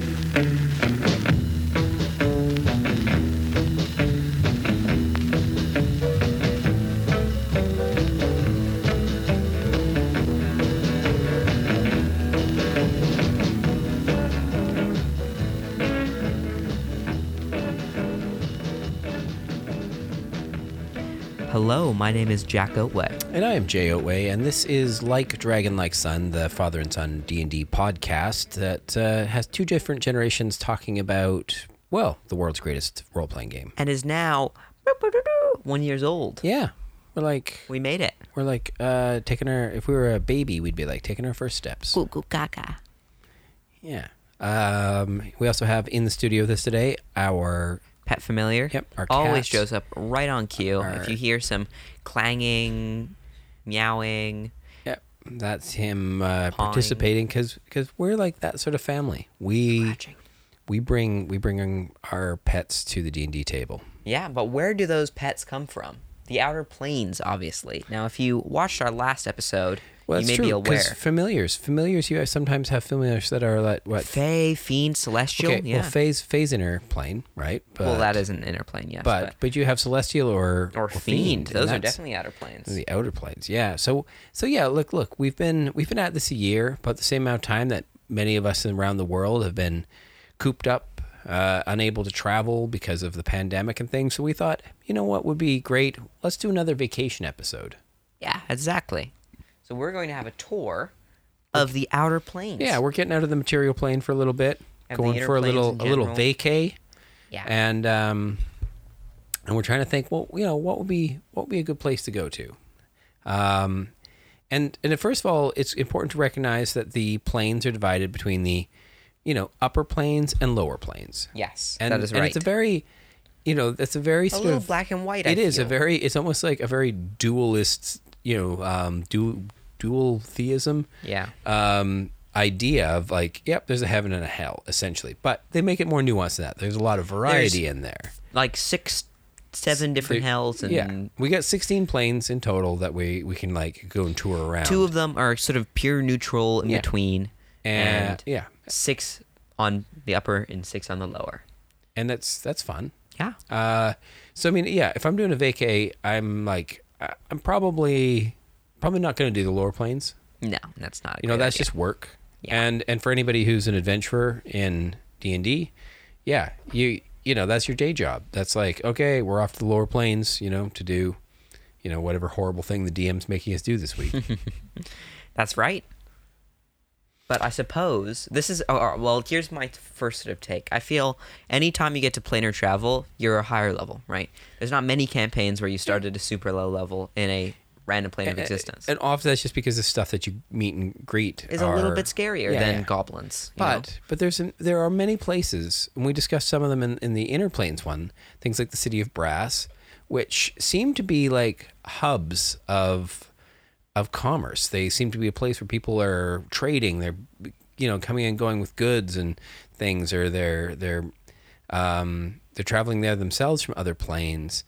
thank you Hello, my name is Jack Oatway. And I am Jay Oatway, and this is Like Dragon Like Son, the father and son D and D podcast that uh, has two different generations talking about, well, the world's greatest role playing game. And is now one years old. Yeah, we're like We made it. we're like uh, taking our. If we were a baby, we'd be like taking our first steps. Cuckoo caca. Yeah. Um, we also have in the studio this today our Pet familiar. Yep, our Always cats. shows up right on cue. Our- If you hear some clanging, meowing, Yep. that's him uh, participating because we're like that sort of family. We scratching. we bring we bring our pets to the D and D table. Yeah, but where do those pets come from? The outer planes, obviously. Now, if you watched our last episode, Well, you that's may be true aware. because familiars, familiars, you sometimes have familiars that are like what? Fae, fiend, celestial. okay, yeah. well, phase phase inner plane, right? But, well, that is an inner plane, yes. but but you have celestial or or fiend. and Those are definitely outer planes. the outer planes. Yeah. So so yeah. Look look. We've been we've been at this a year, about the same amount of time that many of us around the world have been cooped up, uh, unable to travel because of the pandemic and things. So we thought, you know what would be great? Let's do another vacation episode. Yeah, exactly. So we're going to have a tour of the outer planes. Yeah, we're getting out of the material plane for a little bit, And the going inner for a planes little in a little general. vacay, yeah. and um, and we're trying to think, well, you know, what would be what would be a good place to go to, um, and and first of all, it's important to recognize that the planes are divided between the, you know, upper planes and lower planes, yes, and that is and right. it's a very, you know, that's a very a sort little of black and white. I it is a feel. very it's almost like a very dualist, you know, um, dual dual theism yeah. um, idea of like, yep, there's a heaven and a hell, essentially. But they make it more nuanced than that. There's a lot of variety in there. like six, seven different There- hells, and yeah, we got 16 planes in total that we we can like go and tour around. two of them are sort of pure neutral in Yeah. between, and, and yeah, six on the upper and six on the lower. and that's that's fun. Yeah. Uh, so I mean, yeah, if I'm doing a vacay, I'm like, I- I'm probably probably not going to do the lower planes. No, that's not. You know that's idea. just work Yeah. and and for anybody who's an adventurer in d&d yeah you you know that's your day job that's like okay we're off to the lower planes you know to do you know whatever horrible thing the dm's making us do this week That's right. But I suppose this is oh, oh, well. Here's my first sort of take. I feel anytime you get to planar travel, you're a higher level, right? There's not many campaigns where you start at a super low level in a random plane of existence. and often that's just because the stuff that you meet and greet Is a little bit scarier Yeah, than yeah. goblins. you know? But but there's an, there are many places, and we discussed some of them in, in the inner planes one. Things like the city of Brass, which seem to be like hubs of of commerce. They seem to be a place where people are trading. They're you know coming and going with goods and things, or they're they're um, they're traveling there themselves from other planes.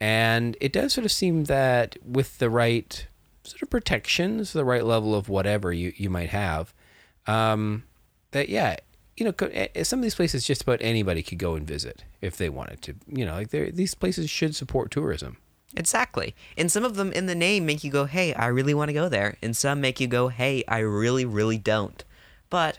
And it does sort of seem that with the right sort of protections, the right level of whatever you, you might have, um, that yeah, you know, eh, some of these places just about anybody could go and visit if they wanted to. You know, like these places should support tourism. Exactly. And some of them in the name make you go, hey, I really want to go there. And some make you go, hey, I really, really don't. But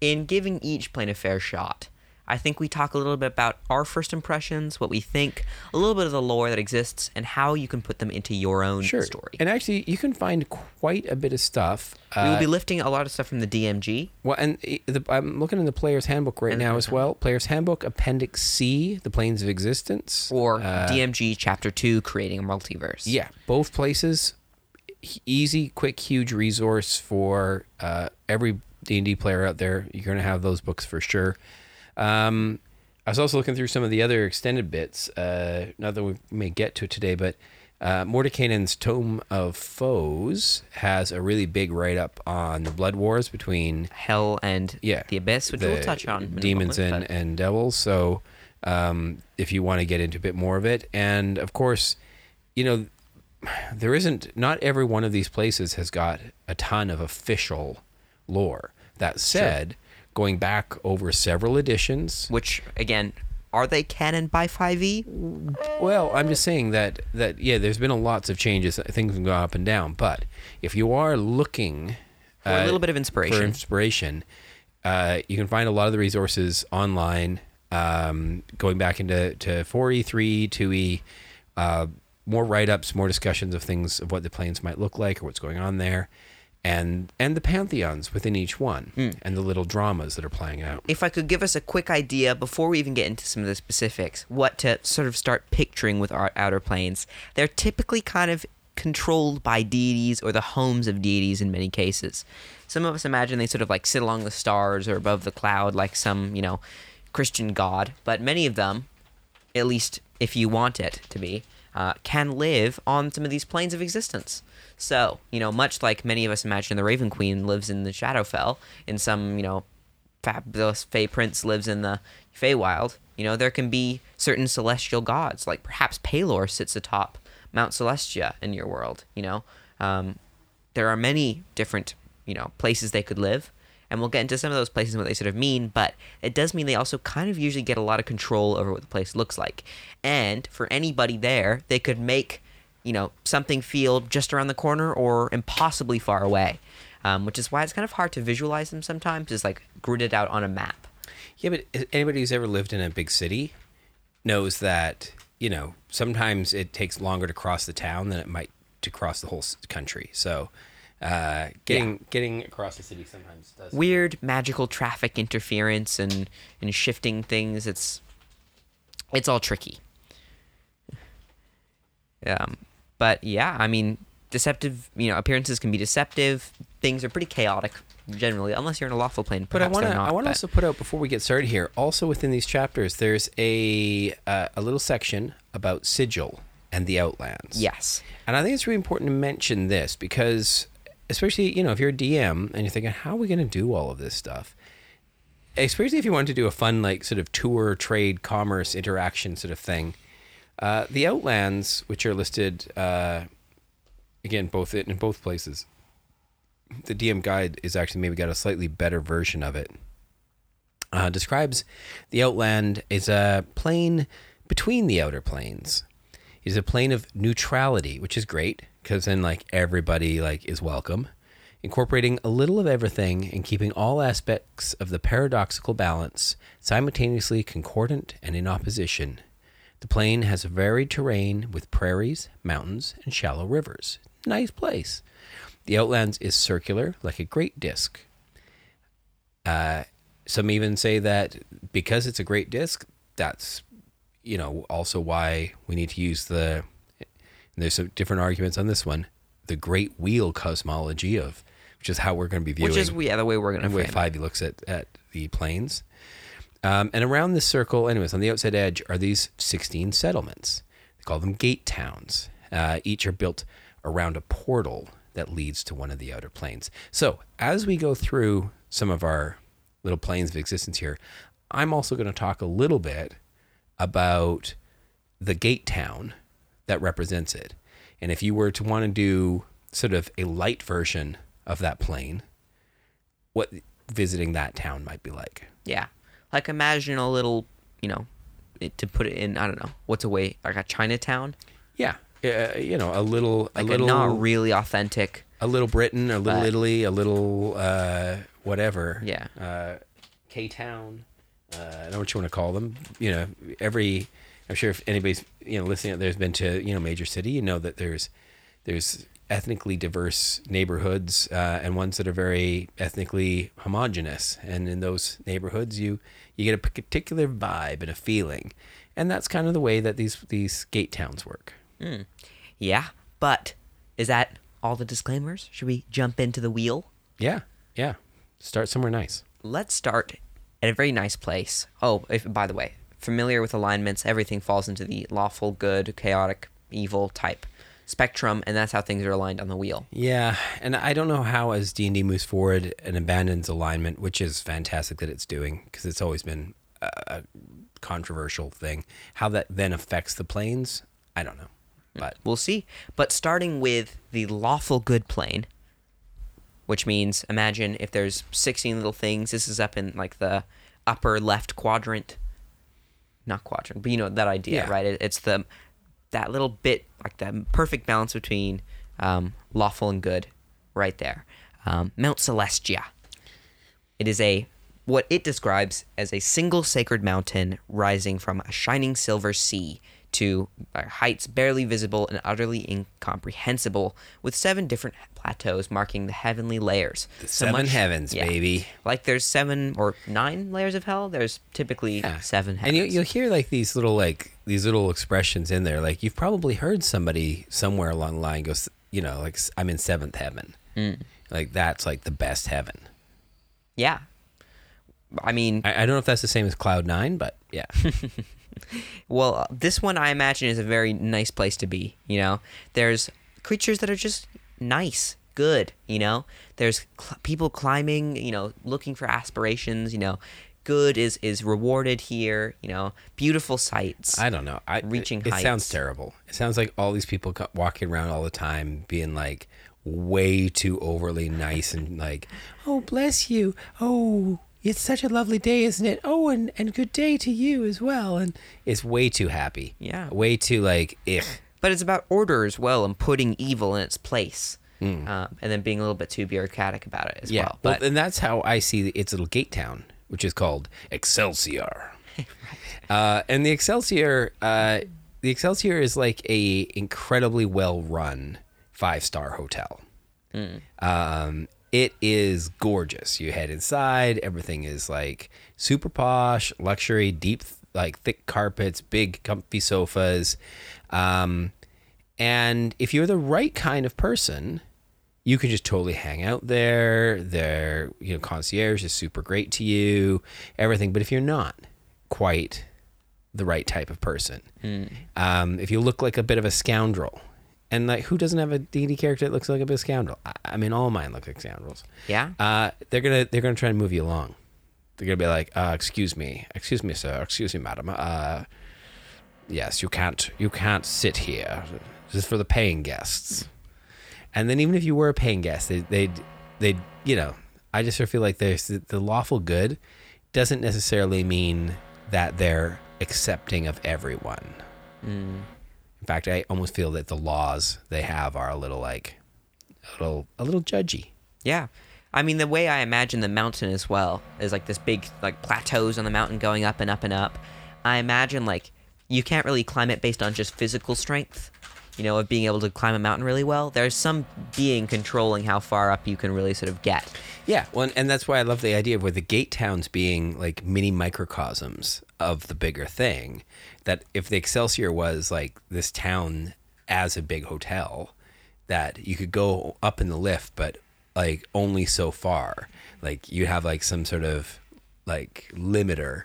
in giving each plane a fair shot, I think we talk a little bit about our first impressions, what we think, a little bit of the lore that exists, and how you can put them into your own Sure. story. And actually, you can find quite a bit of stuff. we will uh, be lifting a lot of stuff from the DMG. Well, and the, I'm looking in the Player's Handbook right And now as well. Player's Handbook, Appendix C, The Planes of Existence. Or Uh, DMG Chapter 2, Creating a Multiverse. Yeah, both places. Easy, quick, huge resource for uh, every D and D player out there. You're going to have those books for sure. Um, I was also looking through some of the other extended bits. Uh, not that we may get to it today, but uh, Mordenkainen's Tome of Foes has a really big write up on the blood wars between Hell and yeah the Abyss, which the we'll touch on. demons moment, and, but- and devils so um, if you want to get into a bit more of it and of course you know there isn't not every one of these places has got a ton of official lore that said going back over several editions. Which again, are they canon by E? 5e? Well, I'm just saying that that yeah, there's been a lots of changes. Things can go up and down, but if you are looking For a little bit of inspiration, for inspiration. uh, you can find a lot of the resources online, um, going back into to 4e, 3e, 2e, uh, more write-ups, more discussions of things of what the planes might look like or what's going on there, and and the pantheons within each one, Hmm. and the little dramas that are playing out. if I could give us a quick idea before we even get into some of the specifics, what to sort of start picturing with our outer planes, they're typically kind of controlled by deities or the homes of deities in many cases. Some of us imagine they sort of like sit along the stars or above the cloud like some, you know, Christian god, but many of them, at least if you want it to be, uh, can live on some of these planes of existence. So, you know, much like many of us imagine the Raven Queen lives in the Shadowfell, in some, you know, fabulous Fey Prince lives in the Feywild, you know, there can be certain celestial gods, like perhaps Pelor sits atop Mount Celestia in your world, you know. Um, there are many different, you know, places they could live, and we'll get into some of those places and what they sort of mean, but it does mean they also kind of usually get a lot of control over what the place looks like. And for anybody there, they could make, you know, something feel just around the corner or impossibly far away. Um, which is why it's kind of hard to visualize them sometimes, is like gridded out on a map. Yeah, but anybody who's ever lived in a big city knows that you know sometimes it takes longer to cross the town than it might to cross the whole country. So uh, getting getting across the city sometimes does. weird magical traffic interference and and shifting things it's it's all tricky um but yeah i mean deceptive you know appearances can be deceptive things are pretty chaotic generally unless you're in a lawful plane but I want to I want to also put out before we get started here. Also within these chapters, there's a uh, a little section about sigil and the outlands. yes And I think it's really important to mention this because, especially, you know, if you're a DM and you're thinking, how are we going to do all of this stuff? Especially if you want to do a fun, like, sort of tour, trade, commerce, interaction sort of thing. Uh, the Outlands, which are listed, uh, again, both in both places, the DM guide is actually maybe got a slightly better version of it. Uh, describes the Outland as a plane between the outer planes is a plane of neutrality, which is great because then like everybody like is welcome, incorporating a little of everything and keeping all aspects of the paradoxical balance simultaneously concordant and in opposition. The plane has a varied terrain with prairies, mountains, and shallow rivers. Nice place. The Outlands is circular, like a great disc. Uh, some even say that because it's a great disc, that's you know also why we need to use the. And there's some different arguments on this one. The great wheel cosmology of, which is how we're going to be viewing which is yeah the way we're gonna the way five looks at at the planes. Um, and around this circle, anyways, on the outside edge are these 16 settlements. They call them gate towns. Uh, each are built around a portal that leads to one of the outer planes. So as we go through some of our little planes of existence here, I'm also going to talk a little bit about the gate town that represents it. And if you were to want to do sort of a light version of that plane, what visiting that town might be like. yeah like imagine a little you know it, to put it in i don't know what's a way like a chinatown Yeah, uh, you know, a little, like a a, little, not really authentic a little Britain, a little But- Italy, a little uh, whatever. Yeah. uh, K Town. Uh, I don't know what you want to call them. You know, every. I'm sure if anybody's you know listening, there's been to you know major city, you know that there's there's ethnically diverse neighborhoods uh, and ones that are very ethnically homogenous. And in those neighborhoods, you you get a particular vibe and a feeling, and that's kind of the way that these these gate towns work. yeah but is that all the disclaimers should we jump into the wheel Yeah, yeah. Start somewhere nice. let's start at a very nice place. Oh, if, by the way, familiar with alignments, everything falls into the lawful, good, chaotic, evil type spectrum, and that's how things are aligned on the wheel. Yeah, and I don't know how as D and D moves forward and abandons alignment, which is fantastic that it's doing because it's always been a, controversial thing. How that then affects the planes, I don't know. Hmm. But We'll see. But starting with the lawful good plane, which means imagine if there's 16 little things. This is up in like the upper left quadrant. Not quadrant, but you know that idea, Yeah. right? It, it's the that little bit like the perfect balance between um, lawful and good, right there. Um, Mount Celestia. It is a what it describes as a single sacred mountain rising from a shining silver sea to uh, heights barely visible and utterly incomprehensible, with seven different plateaus marking the heavenly layers. The seven heavens, baby. Like there's seven or nine layers of hell. There's typically seven heavens. And you, you'll hear like these little like these little expressions in there. Like you've probably heard somebody somewhere along the line goes, you know, like I'm in seventh heaven. Mm. Like that's like the best heaven. yeah. I mean, I, I don't know if that's the same as cloud nine, but yeah. Well, uh, this one I imagine is a very nice place to be. You know, there's creatures that are just nice, good. You know, there's cl- people climbing. You know, looking for aspirations. You know, good is is rewarded here. You know, beautiful sights. I don't know. I, Reaching it, it sounds terrible. It sounds like all these people walking around all the time being like way too overly nice and like, oh bless you. Oh, it's such a lovely day, isn't it? Oh, and and good day to you as well. And it's way too happy. Yeah. Way too like, ugh. but it's about order as well and putting evil in its place. Hmm. Um, and then being a little bit too bureaucratic about it as Yeah. well. Well, But and that's how I see its little gate town, which is called Excelsior. uh, and the Excelsior, uh, the Excelsior is like a incredibly well run five star hotel. Um, it is gorgeous. You head inside, everything is like super posh, luxury, deep, like thick carpets, big, comfy sofas. Um, and if you're the right kind of person, you can just totally hang out there. Their you know concierge is super great to you, everything. But if you're not quite the right type of person, um, if you look like a bit of a scoundrel, and like who doesn't have a D&D character that looks like a bit of scoundrel? I, I mean, all mine look like scoundrels. yeah. Uh, they're gonna they're gonna try and move you along. They're gonna be like, uh, "Excuse me, excuse me, sir, excuse me, madam. Uh, yes, you can't you can't sit here. This is for the paying guests." And then even if you were a paying guest, they they they you know, I just sort of feel like there's the, the lawful good doesn't necessarily mean that they're accepting of everyone. In fact, I almost feel that the laws they have are a little like a little a little judgy. Yeah. I mean, the way I imagine the mountain as well is like this big, like plateaus on the mountain going up and up and up. I imagine like you can't really climb it based on just physical strength, you know, of being able to climb a mountain really well. There's some being controlling how far up you can really sort of get. Yeah, well, and that's why I love the idea of where the gate towns being like mini microcosms of the bigger thing. That if the Excelsior was like this town as a big hotel, that you could go up in the lift, but like only so far. Like you have like some sort of like limiter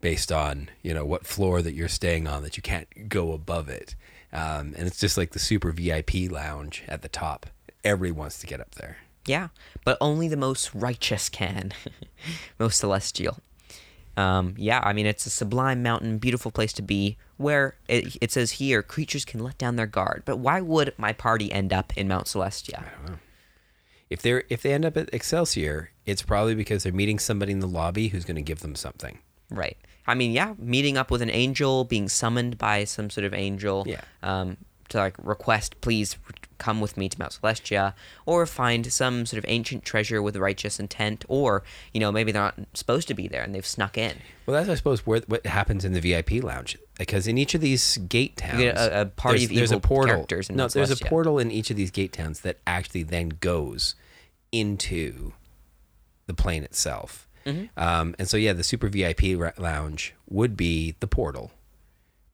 based on you know what floor that you're staying on that you can't go above it. Um, and it's just like the super VIP lounge at the top. Everyone wants to get up there. Yeah, but only the most righteous can, most celestial. Um, yeah, I mean it's a sublime mountain, beautiful place to be. Where it, it says here, creatures can let down their guard. But why would my party end up in Mount Celestia? If they're if they end up at Excelsior, it's probably because they're meeting somebody in the lobby who's going to give them something. Right. I mean, yeah, meeting up with an angel, being summoned by some sort of angel. Yeah. Um, to like request, please come with me to Mount Celestia, or find some sort of ancient treasure with righteous intent, or you know maybe they're not supposed to be there and they've snuck in. Well, that's I suppose where, what happens in the VIP lounge because in each of these gate towns, get a- a party there's, of there's a evil portal. characters in no, Mount there's a portal in each of these gate towns that actually then goes into the plane itself. Mm-hmm. Um, and so yeah, the super VIP lounge would be the portal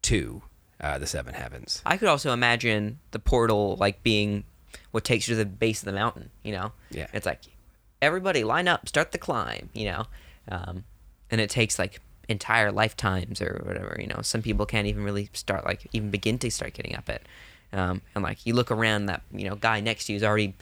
to uh, the seven heavens. I could also imagine the portal like being what takes you to the base of the mountain. You know, Yeah. it's like everybody line up, start the climb. You know, um, and it takes like entire lifetimes or whatever. You know, some people can't even really start like even begin to start getting up it. Um, and like you look around, that you know guy next to you is already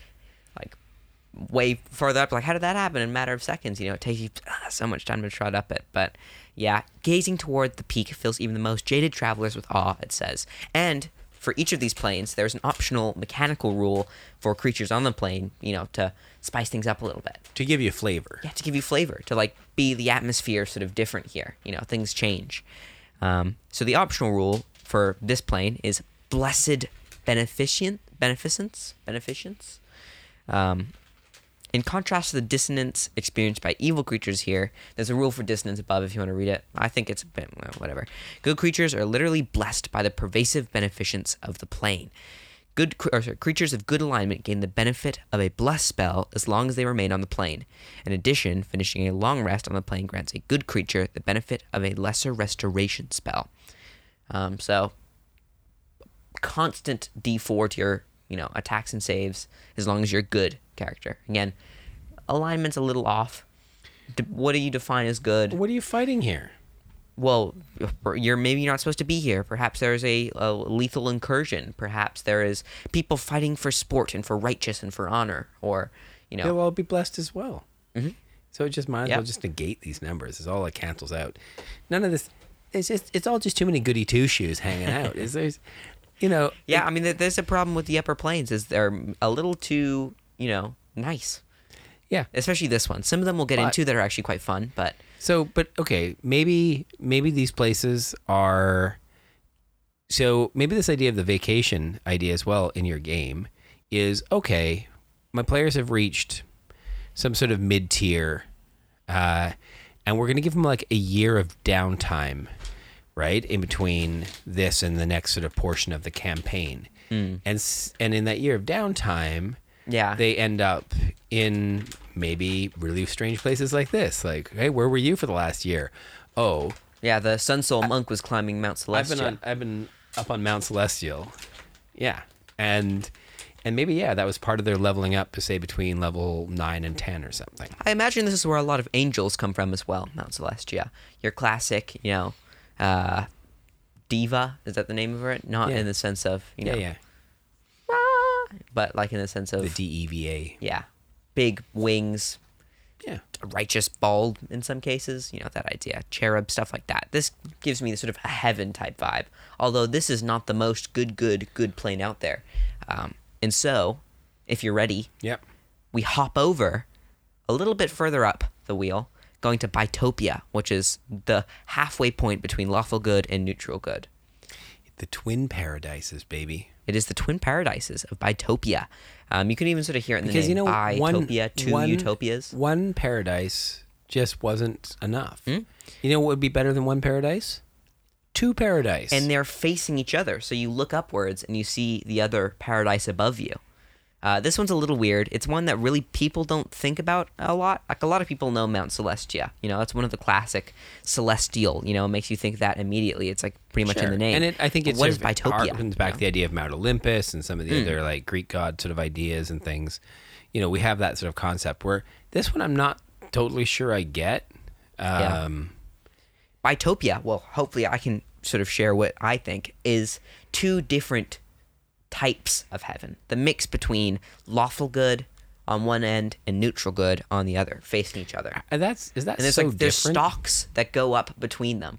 way further up. Like, how did that happen in a matter of seconds? You know, it takes you ah, so much time to trot up it. But yeah, gazing toward the peak fills even the most jaded travelers with awe, it says. And for each of these planes, there's an optional mechanical rule for creatures on the plane, you know, to spice things up a little bit. To give you flavor. Yeah, to give you flavor, to like be the atmosphere sort of different here. You know, things change. Um, so the optional rule for this plane is blessed beneficent beneficence beneficence. Um, in contrast to the dissonance experienced by evil creatures here, there's a rule for dissonance above if you want to read it. I think it's a bit, whatever. Good creatures are literally blessed by the pervasive beneficence of the plane. Good or sorry, creatures of good alignment gain the benefit of a bless spell as long as they remain on the plane. In addition, finishing a long rest on the plane grants a good creature the benefit of a lesser restoration spell. Um, so, constant D4 to your you know attacks and saves as long as you're good character. Again, alignment's a little off. D- what do you define as good? What are you fighting here? well, you're maybe not supposed to be here. Perhaps there's a, a, lethal incursion. Perhaps there is people fighting for sport and for righteous and for honor, or you know. They'll all be blessed as well. Mm-hmm. So it just might as Yep. well just negate these numbers. It's all it cancels out. None of this. It's just. It's all just too many goody two shoes hanging out. Is there's, you know. yeah, I mean, there's a problem with the upper planes. Is they're a little too, you know, nice. Yeah. Especially this one. Some of them we'll get But- into that are actually quite fun, but So, but okay, maybe maybe these places are. So maybe this idea of the vacation idea as well in your game is okay. My players have reached some sort of mid tier, uh, and we're going to give them like a year of downtime, right, in between this and the next sort of portion of the campaign. And and in that year of downtime, yeah, they end up in maybe really strange places like this. Like, hey, where were you for the last year? Oh, yeah. The Sun Soul monk was climbing Mount I've Celestia. been on, I've been up on Mount Celestial. Yeah, and and maybe yeah, that was part of their leveling up to say between level nine and ten or something. I imagine this is where a lot of angels come from as well, Mount Celestia. Your classic, you know, uh, diva. Is that the name of it? Not Yeah. in the sense of you Yeah, know, yeah, but like in the sense of the D E V A. yeah, big wings, Yeah, righteous bald in some cases. You know that idea, cherub stuff like that. This gives me sort of a heaven type vibe. Although this is not the most good, good, good plane out there. Um, and so, if you're ready, yep. we hop over a little bit further up the wheel, going to Bitopia, which is the halfway point between lawful good and neutral good. The twin paradises, baby. It is the twin paradises of Bitopia. Um, you can even sort of hear it in the Because you know one Bitopia, two utopias. One paradise just wasn't enough. Hmm? You know what would be better than one paradise? Two paradise. and they're facing each other. So you look upwards and you see the other paradise above you. Uh, this one's a little weird. It's one that really people don't think about a lot. Like a lot of people know Mount Celestia. You know, that's one of the classic celestial. You know, it makes you think that immediately. It's like pretty much in the name. And it, I think it's what is Bitopia? harkens back to the idea of Mount Olympus and some of the Hmm. other like Greek god sort of ideas and things. You know, we have that sort of concept where this one I'm not totally sure I get. Yeah. Um, Bitopia, well, hopefully I can sort of share what I think is two different types of heaven. The mix between lawful good on one end and neutral good on the other, facing each other. and that's is that And there's so like there's different? stalks that go up between them.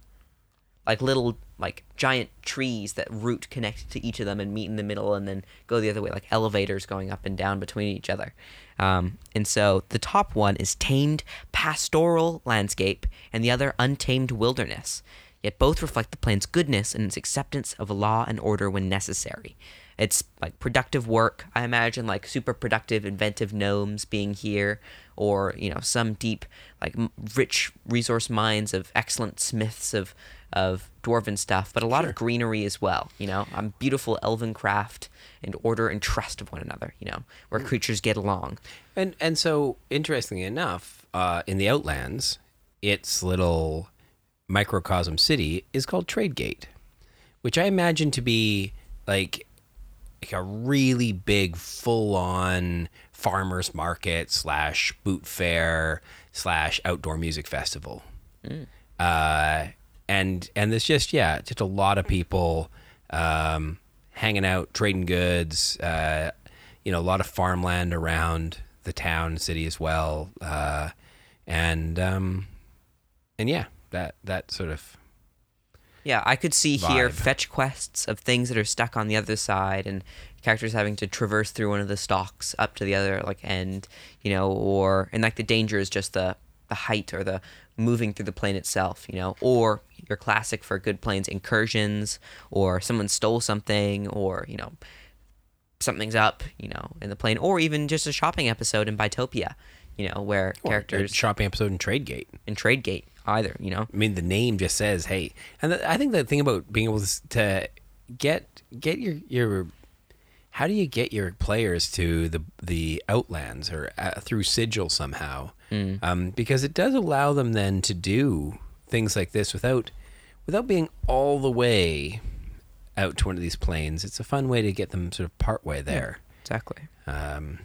Like little like giant trees that root connect to each of them and meet in the middle and then go the other way, like elevators going up and down between each other. Um, and so the top one is tamed pastoral landscape and the other untamed wilderness. Yet both reflect the plane's goodness and its acceptance of law and order when necessary. It's like productive work, I imagine, like super productive, inventive gnomes being here, or you know, some deep, like rich resource mines of excellent smiths of of dwarven stuff, but a lot of greenery as well. You know, um, beautiful elven craft and order and trust of one another. You know, where creatures get along. And and so interestingly enough, uh, in the Outlands, its little microcosm city is called Tradegate, which I imagine to be like like a really big, full-on farmers market slash boot fair slash outdoor music festival. Uh, and and there's just yeah, just a lot of people um, hanging out, trading goods. Uh, you know, a lot of farmland around the town, city as well. Uh, and um, and yeah, that that sort of Yeah, I could see here fetch quests of things that are stuck on the other side and characters having to traverse through one of the stalks up to the other like end, you know, or and like the danger is just the the height or the moving through the plane itself, you know, or your classic for good planes incursions or someone stole something or, you know, something's up, you know, in the plane or even just a shopping episode in Bitopia, you know, where Or a characters shopping episode in Tradegate. in Tradegate either, you know. I mean, the name just says, "Hey," and th- I think the thing about being able to, to get get your your how do you get your players to the the outlands or uh, through sigil somehow? Um, because it does allow them then to do things like this without without being all the way out to one of these planes. It's a fun way to get them sort of part way there. Exactly. Um,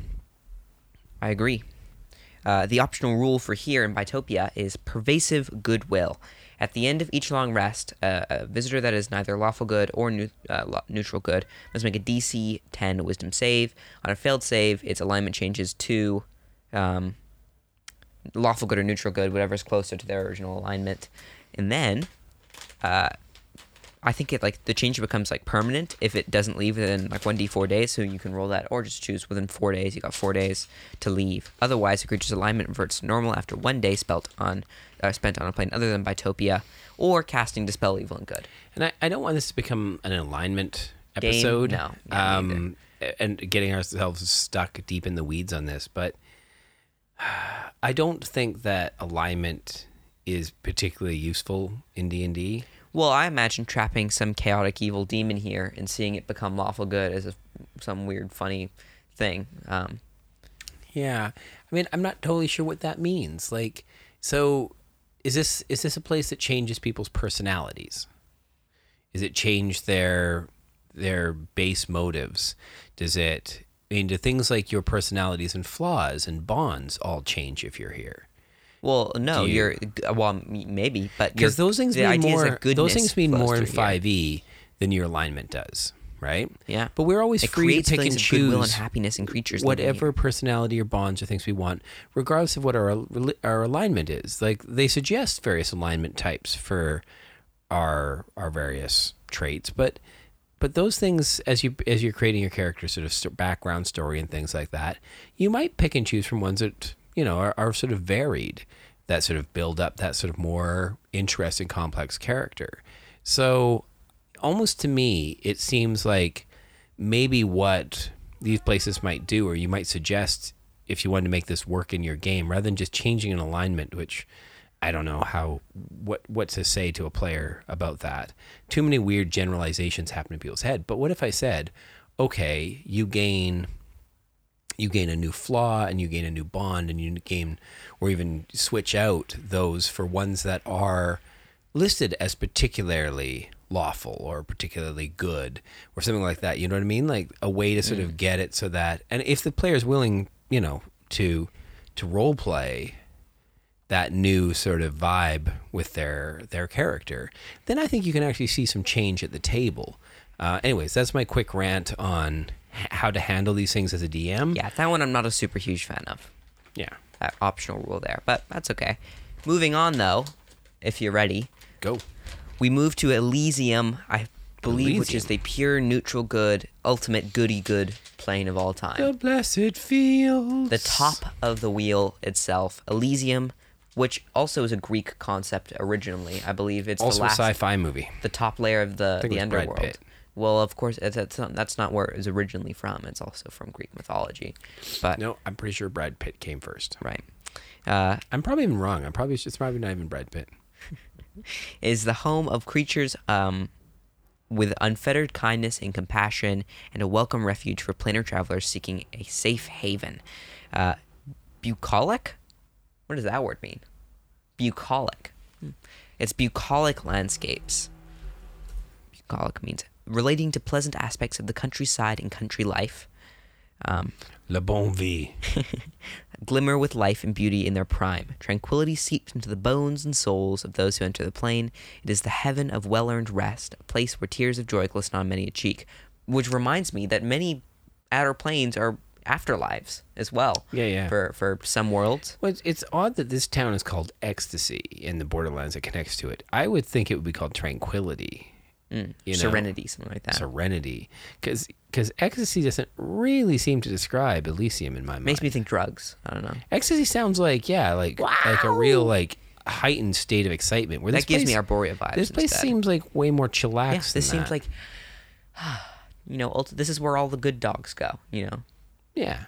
I agree. Uh, the optional rule for here in Bitopia is pervasive goodwill. At the end of each long rest, uh, a visitor that is neither lawful good or neu- uh, neutral good must make a DC 10 Wisdom save. On a failed save, its alignment changes to um, lawful good or neutral good, whatever is closer to their original alignment. And then uh, I think it like the change becomes like permanent if it doesn't leave within like one d four days. So you can roll that, or just choose within four days. You got four days to leave. Otherwise, the creature's alignment reverts to normal after one day spent on uh, spent on a plane other than Bitopia, or casting dispel evil and good. And I, I don't want this to become an alignment Game? episode. No, um, and getting ourselves stuck deep in the weeds on this, but I don't think that alignment is particularly useful in D and D. Well, I imagine trapping some chaotic evil demon here and seeing it become lawful good as a, some weird funny thing. Um, Yeah, I mean, I'm not totally sure what that means. Like, so is this is this a place that changes people's personalities? Is it change their their base motives? Does it? I mean, do things like your personalities and flaws and bonds all change if you're here? Well, no, Do you- you're uh, well, maybe, but Because those things the mean more. Those things mean more in five E than your alignment does, right? Yeah. But we're always It free to pick and goodwill and choose happiness in creatures. whatever personality or bonds or things we want, regardless of what our our alignment is. Like they suggest various alignment types for our our various traits, but but those things as you as you're creating your character sort of background story and things like that, you might pick and choose from ones that you know are, are sort of varied that sort of build up that sort of more interesting complex character. So almost to me, it seems like maybe what these places might do, or you might suggest if you wanted to make this work in your game, rather than just changing an alignment, which I don't know how what what to say to a player about that. Too many weird generalizations happen in people's head. But what if I said, okay, you gain you gain a new flaw and you gain a new bond and you gain or even switch out those for ones that are listed as particularly lawful or particularly good or something like that. You know what i mean? Like a way to sort of get it so that and if the player is willing you know to to role play that new sort of vibe with their their character then i think you can actually see some change at the table. Uh, anyways that's my quick rant on how to handle these things as a dm Yeah, that one I'm not a super huge fan of. yeah That optional rule there, but that's okay. Moving on though, if you're ready, go we move to Elysium. I believe, which is the pure neutral good, ultimate goody good plane of all time. the blessed fields the top of the wheel itself, Elysium, which also is a Greek concept originally. I believe it's also the last, a sci-fi movie the top layer of the the underworld. Well, of course, it's- that's not, that's not where it was originally from. It's also from Greek mythology, but no i'm pretty sure brad pitt came first right. Uh, i'm probably even wrong i'm probably it's probably not even brad pitt is the home of creatures um, with unfettered kindness and compassion, and a welcome refuge for planar travelers seeking a safe haven. Uh, bucolic? What does that word mean? Bucolic. Hmm. It's bucolic landscapes. Bucolic means relating to pleasant aspects of the countryside and country life. Um, le bon vie glimmer with life and beauty in their prime. Tranquility seeps into the bones and souls of those who enter the plane. It is the heaven of well earned rest, a place where tears of joy glisten on many a cheek. Which reminds me that many outer planes are afterlives as well. Yeah, yeah. For for some worlds. Well, it's, it's odd that this town is called Ecstasy in the Borderlands that connects to it. I would think it would be called Tranquility, Mm, you know? Serenity, something like that. Serenity, because because Ecstasy doesn't really seem to describe Elysium in my mind. Makes me think drugs. I don't know. Ecstasy sounds like yeah, like like a real like heightened state of excitement. Where That this gives me place- Arborea vibes. This place instead. seems like way more chillax. Yeah, this seems that. like you know, this is where all the good dogs go, you know. yeah,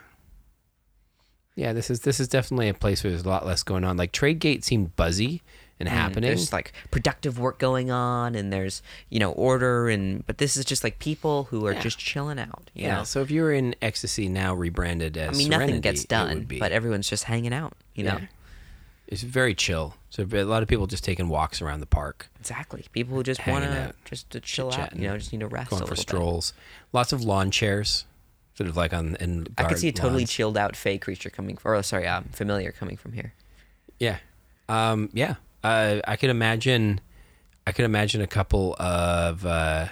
yeah. This is this is definitely a place where there's a lot less going on. Like Tradegate seemed buzzy and happening. Mm, There's like productive work going on and there's, you know, order and but this is just like people who are Yeah. just chilling out, you yeah. know. So if you were in Ecstasy now rebranded as I mean, Serenity, nothing gets done, be- but everyone's just hanging out, you know. Yeah. it's very chill. So a lot of people just taking walks around the park, Exactly. People who just want to just to chill out, you know, just need to rest going for little bit. strolls. Lots of lawn chairs, sort of like on in. I could see a totally lawns. chilled out fey creature coming or sorry, um, familiar coming from here. Yeah, um, yeah. Uh, I could imagine. I could imagine a couple of uh,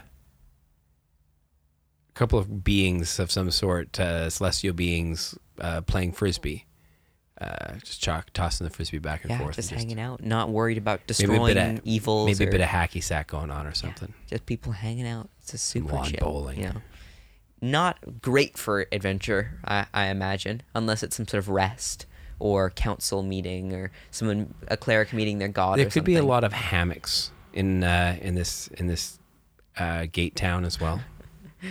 a couple of beings of some sort, uh, celestial beings, uh, playing frisbee, uh, just chalk, tossing the frisbee back and Yeah, forth, just and hanging out, not worried about destroying evils. maybe a bit of hacky sack going on or something. just people hanging out. It's a super lawn chill, bowling. You know, not great for adventure, I, I imagine, unless it's some sort of rest or council meeting or someone a cleric meeting their god. There could be a lot of hammocks in uh, in this in this uh, gate town as well.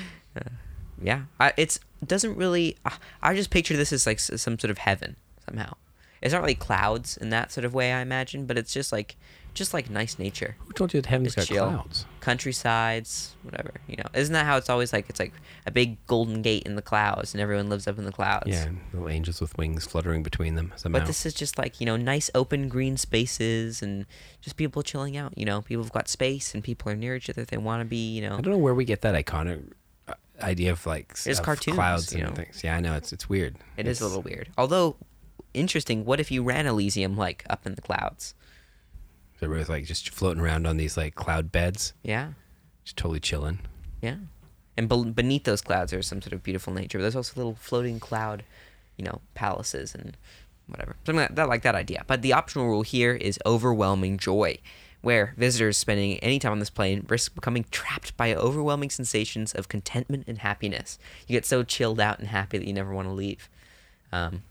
Yeah, I, it's doesn't really. I, I just picture this as like s- some sort of heaven somehow. It's not really clouds in that sort of way, I imagine, but it's just like just like nice nature. Who told you that heaven's got Just chill. clouds? Countrysides, whatever. You know, isn't that how it's always like? It's like a big golden gate in the clouds, and everyone lives up in the clouds. Yeah, little angels with wings fluttering between them somehow. But this is just like, you know, nice open green spaces and just people chilling out. You know, people have got space and people are near each other they want to be, you know. I don't know where we get that iconic uh, idea of like It's cartoons, clouds you and know. things. Yeah, I know it's it's weird. It is a little weird. Although, interesting, what if you ran Elysium like up in the clouds? Everybody's like just floating around on these like cloud beds, Yeah, just totally chilling. yeah. And bel beneath those clouds, there's some sort of beautiful nature. But there's also little floating cloud, you know, palaces and whatever. Something like that, like that idea. But the optional rule here is overwhelming joy, where visitors spending any time on this plane risk becoming trapped by overwhelming sensations of contentment and happiness. You get so chilled out and happy that you never want to leave. Um,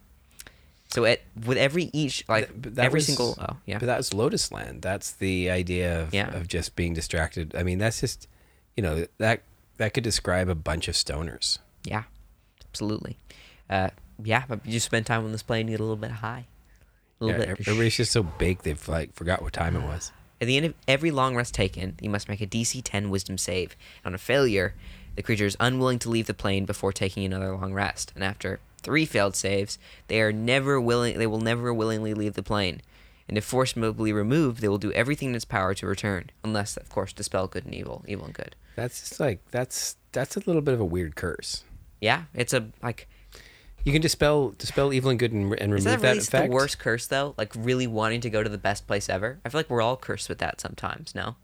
so at with every each like Th- every was- single oh yeah But that's Lotus Land. That's the idea of, Yeah. of just being distracted. I mean, that's just you know that that could describe a bunch of stoners. Yeah, absolutely. Uh, yeah, but you just spend time on this plane, you get a little bit high. A Yeah, little bit. everybody's just so big they've like forgot what time it was. At the end of every long rest taken, you must make a DC 10 Wisdom save. On a failure, the creature is unwilling to leave the plane before taking another long rest. And after three failed saves, they are never willing. They will never willingly leave the plane. And if forcibly removed, they will do everything in its power to return, unless, of course, dispel good and evil, evil and good. That's just like that's that's a little bit of a weird curse. Yeah, it's a like You can dispel dispel evil and good and, and remove Is that that really effect. the worst curse though? Like really wanting to go to the best place ever? I feel like we're all cursed with that sometimes. No,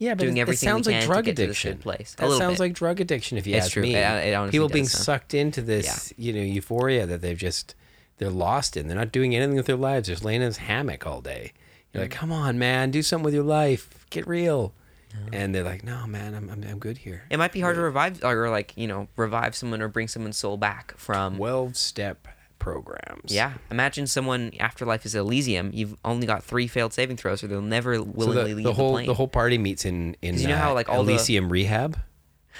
Yeah, but doing it, it everything we sounds like drug get to this addiction. place. That sounds bit. like drug addiction. If you It's ask true. me, It- it honestly people being huh? sucked into this, you know, euphoria that they've just they're lost in. They're not doing anything with their lives. They're just laying in this hammock all day. You're like, mm. come on, man, do something with your life. Get real. And they're like, no, man, I'm I'm, I'm good here. It might be hard to revive or like you know revive someone or bring someone's soul back from. Twelve step programs. Yeah, imagine someone afterlife is Elysium. You've only got three failed saving throws, or they'll never So willingly the, leave the whole plane. the whole party meets in in you know how, uh, like, all the- Elysium rehab.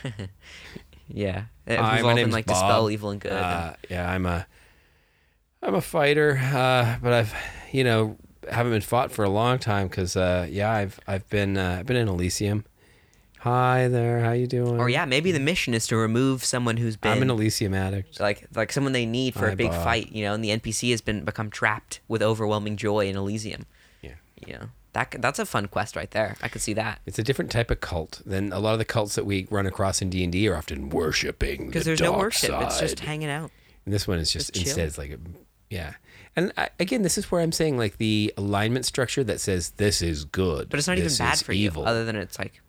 yeah, Hi, we've my all been like Bob. dispel evil and good. Uh, yeah, I'm a I'm a fighter, uh, but I've you know haven't been fought for a long time because uh, yeah, I've I've been uh, I've been in Elysium. Hi there, how you doing? or yeah, maybe the mission is to remove someone who's been I'm an Elysium addict. like like someone they need for Hi, a big Bob. fight, you know, and the NPC has been become trapped with overwhelming joy in Elysium. Yeah. You know, that that's a fun quest right there. I could see that It's a different type of cult than a lot of the cults that we run across in D and D are often worshiping because the there's no worship; it's just hanging out. And this one is just, Just instead it's like, a, yeah. And I, again, this is where I'm saying like the alignment structure that says this is good, But it's not even bad for evil. you, other than it's like,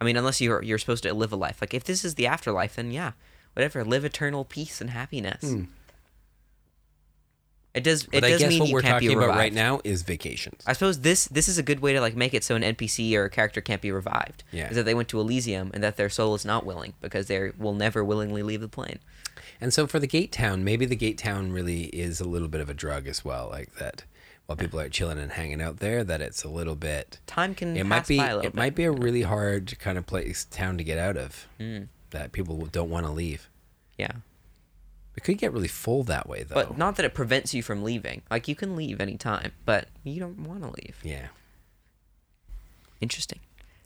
I mean, unless you're you're supposed to live a life. Like if this is the afterlife, then yeah, whatever. Live eternal peace and happiness. It does. It Hmm. I does guess mean what you we're can't talking be about revived. right now is vacations. I suppose this this is a good way to like make it so an NPC or a character can't be revived. Yeah. Is that they went to Elysium and that their soul is not willing because they will never willingly leave the plane. And so for the gate town, maybe the gate town really is a little bit of a drug as well, like that. While people are chilling and hanging out there, that it's a little bit. Time can It might be. a It bit. might be a really hard kind of place town to get out of. That people don't want to leave. Yeah. It could get really full that way, though. But not that it prevents you from leaving. Like you can leave anytime, but you don't want to leave. yeah, Interesting.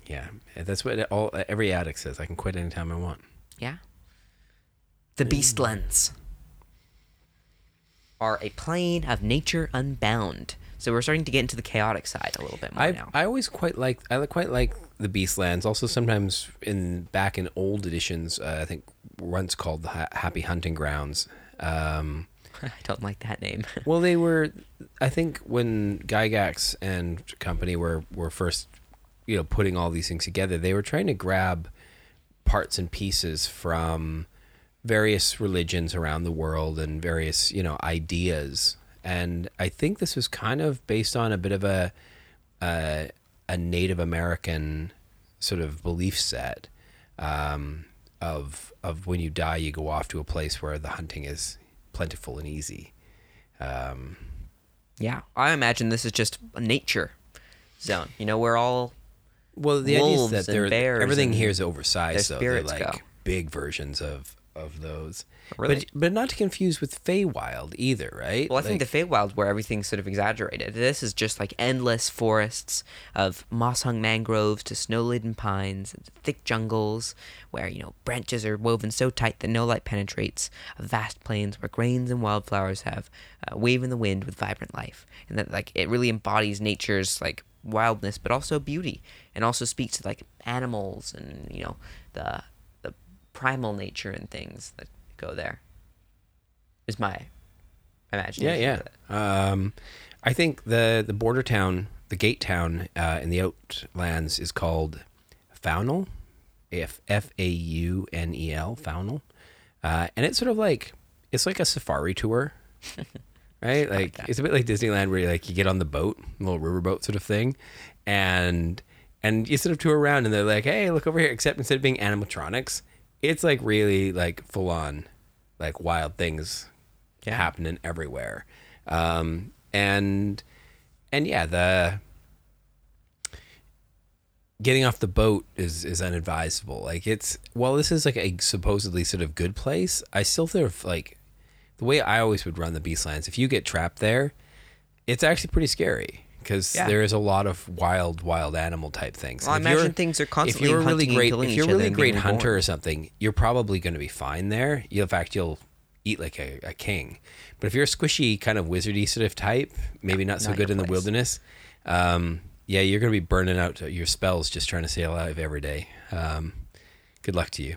yeah. That's what all every addict says. I can quit anytime I want. Yeah. The mm. Beastlands are a plane of nature unbound. So we're starting to get into the chaotic side a little bit more I now. I always quite like I quite like the Beastlands. Also, sometimes in back in old editions, uh, I think once called the ha- Happy Hunting Grounds. Um, I don't like that name. well, they were. I think when Gygax and company were were first, you know, putting all these things together, they were trying to grab parts and pieces from various religions around the world and various you know ideas and i think this was kind of based on a bit of a a, a native american sort of belief set um, of of when you die you go off to a place where the hunting is plentiful and easy um, yeah. I imagine this is just a nature zone. You know, we're all well the idea is that everything and here is oversized so they're like go. big versions of of those Really? but but not to confuse with Feywild either right Well, I think Like- the Feywild's where everything's sort of exaggerated. This is just like endless forests of moss-hung mangroves to snow-laden pines, and thick jungles where you know branches are woven so tight that no light penetrates. Vast plains where grains and wildflowers have uh, wave in the wind with vibrant life, and that like it really embodies nature's like wildness, but also beauty, and also speaks to like animals and you know the primal nature and things that go there. Is my imagination. Yeah, yeah. Um, I think the the border town, the gate town uh, in the Outlands is called Faunel, F F A U N E L, Faunel, uh, and it's sort of like it's like a safari tour, right? Like it's a bit like Disneyland where you, like you get on the boat, a little riverboat sort of thing, and and you sort of tour around and they're like, hey, look over here. Except instead of being animatronics, it's like really like full on, like wild things Yeah. happening everywhere. Um, and and yeah, the getting off the boat is is unadvisable. Like it's while this is like a supposedly sort of good place, I still feel like the way I always would run the beast Beastlands. If you get trapped there, it's actually pretty scary because Yeah. there is a lot of wild, wild animal type things. Well, I And if you're- imagine things are constantly If you're a really great, if you're a really great hunter reborn. or something, you're probably going to be fine there. You, in fact, you'll eat like a, a king. But if you're a squishy kind of wizardy sort of type, maybe not so not good in the wilderness. Um, yeah, you're going to be burning out your spells just trying to stay alive every day. Um, good luck to you.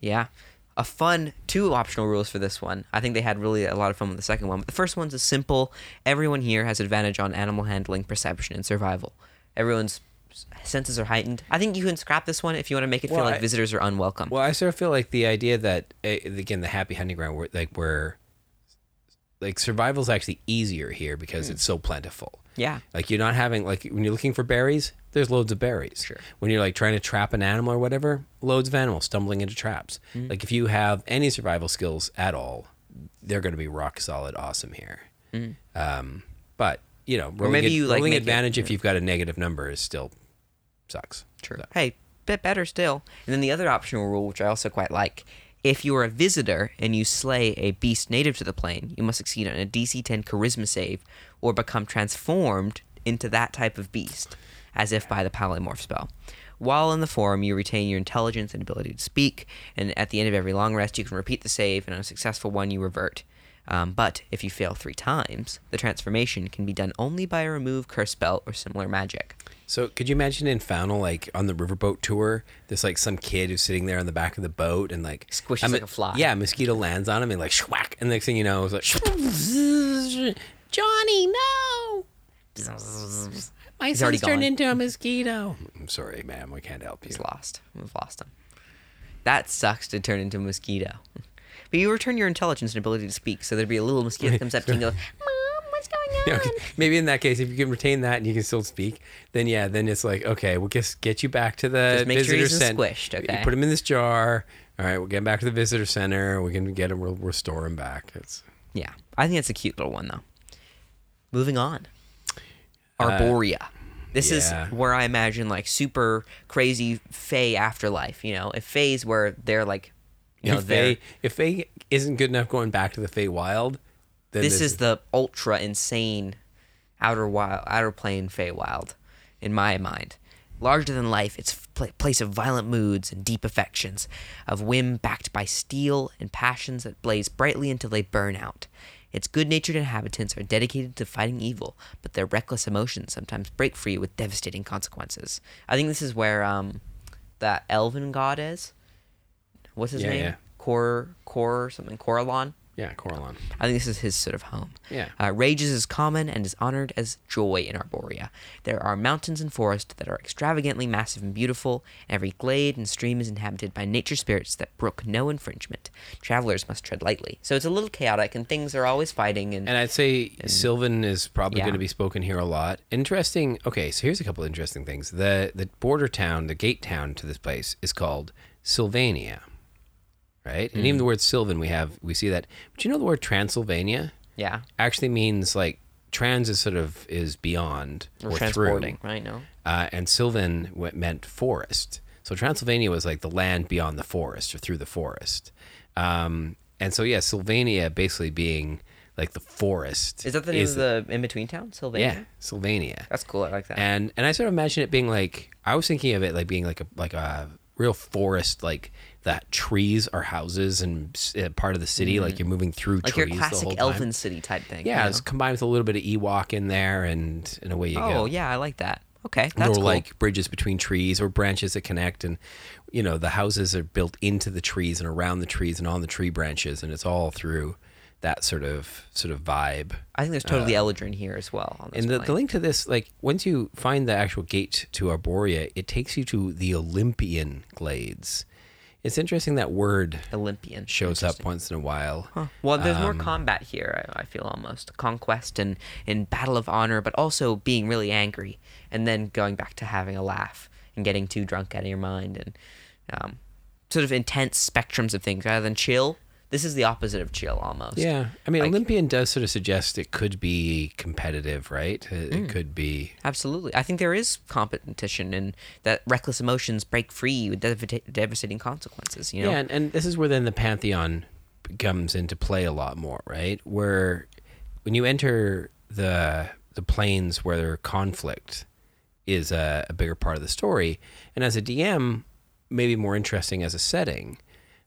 Yeah. A fun two optional rules for this one. I think they had really a lot of fun with the second one. But the first one's is simple. Everyone here has advantage on animal handling, perception, and survival. Everyone's senses are heightened. I think you can scrap this one if you want to make it feel like I- visitors are unwelcome. Well, I sort of feel like the idea that uh, again the happy hunting ground, where, like where like survival's actually easier here because it's so plentiful. yeah. Like you're not having like when you're looking for berries, there's loads of berries. Sure. When you're like trying to trap an animal or whatever, loads of animals stumbling into traps. Mm-hmm. Like if you have any survival skills at all, they're going to be rock solid, awesome here. Um, but you know, rolling, maybe ad- you, like, rolling make it- advantage if you've got a negative number is still sucks. True. So- Hey, bit better still. And then the other optional rule, which I also quite like, if you are a visitor and you slay a beast native to the plane, you must succeed on a DC 10 Charisma save or become transformed into that type of beast, as if by the polymorph spell. While in the form, you retain your intelligence and ability to speak, and at the end of every long rest, you can repeat the save, and on a successful one, you revert. Um, but if you fail three times, the transformation can be done only by a remove curse spell or similar magic. So could you imagine in Faunel, like on the riverboat tour, there's like some kid who's sitting there on the back of the boat and like Squishes like a fly. Yeah, mosquito lands on him and like schwack, and next thing you know, it's like Johnny, no, my He's already son's turned gone. into a mosquito. I'm sorry, ma'am, we can't help you. He's lost. We've lost him. that sucks to turn into a mosquito. But you return your intelligence and ability to speak, so there'd be a little mosquito that comes up to you and goes, Mom, what's going on? Yeah, okay. Maybe in that case, if you can retain that and you can still speak, then yeah, then it's like okay, we'll just get you back to the Just make sure visitor he isn't center. squished, okay? You put him in this jar. All right, we'll get him back to the visitor center. We can get him. We'll restore him back. It's Yeah, I think it's a cute little one though. Moving on, Uh, this yeah. is where I imagine like super crazy Fey afterlife. You know, if Fays where they're like, you know, if they're if Faye isn't good enough going back to the Fey Wild, then this is the ultra insane outer wild, outer plane Feywild, in my mind. Larger than life, it's a place of violent moods and deep affections, of whim backed by steel and passions that blaze brightly until they burn out. Its good-natured inhabitants are dedicated to fighting evil, but their reckless emotions sometimes break free with devastating consequences. I think this is where um, that elven god is. What's his Yeah, name? yeah. Cor, Cor, something. Corellon. Yeah, Corellon. I think this is his sort of home. Yeah. Uh, rage is as common and is honored as joy in Arborea. There are mountains and forests that are extravagantly massive and beautiful. Every glade and stream is inhabited by nature spirits that brook no infringement. Travelers must tread lightly. So it's a little chaotic, and things are always fighting. And, And I'd say Sylvan is probably Yeah. going to be spoken here a lot. Interesting. Okay, so here's a couple interesting things. The the border town, the gate town to this place is called Sylvania, right? And Hmm. even the word Sylvan, we have we see that. But you know the word Transylvania yeah, actually means like trans is sort of is beyond or, or, transporting, through, right? No. uh, and Sylvan meant forest. So Transylvania was like the land beyond the forest or through the forest. Um, and so yeah, Sylvania basically being like the forest. Is that the name of the in between town, Sylvania? Yeah, Sylvania. That's cool. I like that. And and I sort of imagine it being like I was thinking of it like being like a like a real forest, like that trees are houses and uh, part of the city, like you're moving through Mm-hmm. like trees your the classic elven city type thing. Yeah, you it's combined with a little bit of Ewok in there, and and away you go. Oh yeah, I like that. Okay, or that's cool. like bridges between trees or branches that connect and you know the houses are built into the trees and around the trees and on the tree branches and it's all through that sort of sort of vibe I think there's totally Eladrin here as well. On this uh, and the, the link to this like once you find the actual gate to arborea it takes you to the olympian glades it's interesting that word Olympian shows up once in a while Huh. Well, there's more Um, combat here. I, I feel almost conquest and in battle of honor, but also being really angry and then going back to having a laugh and getting too drunk out of your mind and um, sort of intense spectrums of things rather than chill. This is the opposite of chill almost. yeah i mean Like- olympian does sort of suggest it could be competitive right it, Mm. it could be Absolutely. I think there is competition and that reckless emotions break free with devata- devastating consequences, you know? Yeah, and, and this is where then the pantheon comes into play a lot more, right? Where when you enter the the planes where conflict is a, a bigger part of the story, and as a DM, maybe more interesting as a setting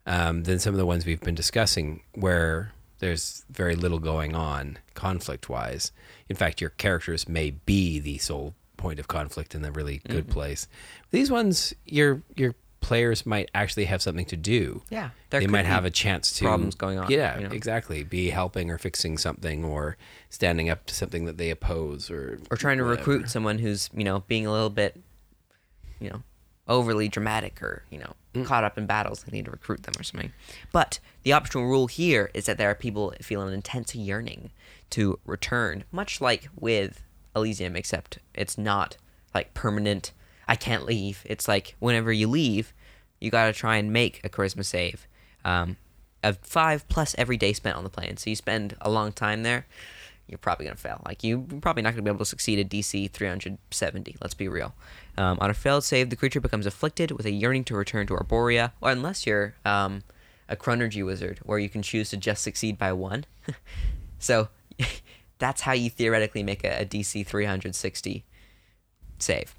um, than some of the ones we've been discussing, where there's very little going on conflict wise. In fact, your characters may be the sole point of conflict in a really good Mm-hmm. place. These ones, your your players might actually have something to do. Yeah, they might have a chance to problems going on, Yeah, you know? exactly. Be helping or fixing something or standing up to something that they oppose or or trying to whatever. recruit someone who's you know being a little bit you know overly dramatic or you know Mm. caught up in battles they need to recruit them or something. But the optional rule here is that there are people feel an intense yearning to return much like with elysium except it's not like permanent. I can't leave. It's like whenever you leave you got to try and make a charisma save um, of five plus every day spent on the plane. So you spend a long time there you're probably going to fail. Like, you're probably not going to be able to succeed at DC 370. Let's be real. Um, on a failed save, the creature becomes afflicted with a yearning to return to Arborea, or unless you're um, a Chronurgy wizard, where you can choose to just succeed by one. so, that's how you theoretically make a, a DC 360 save.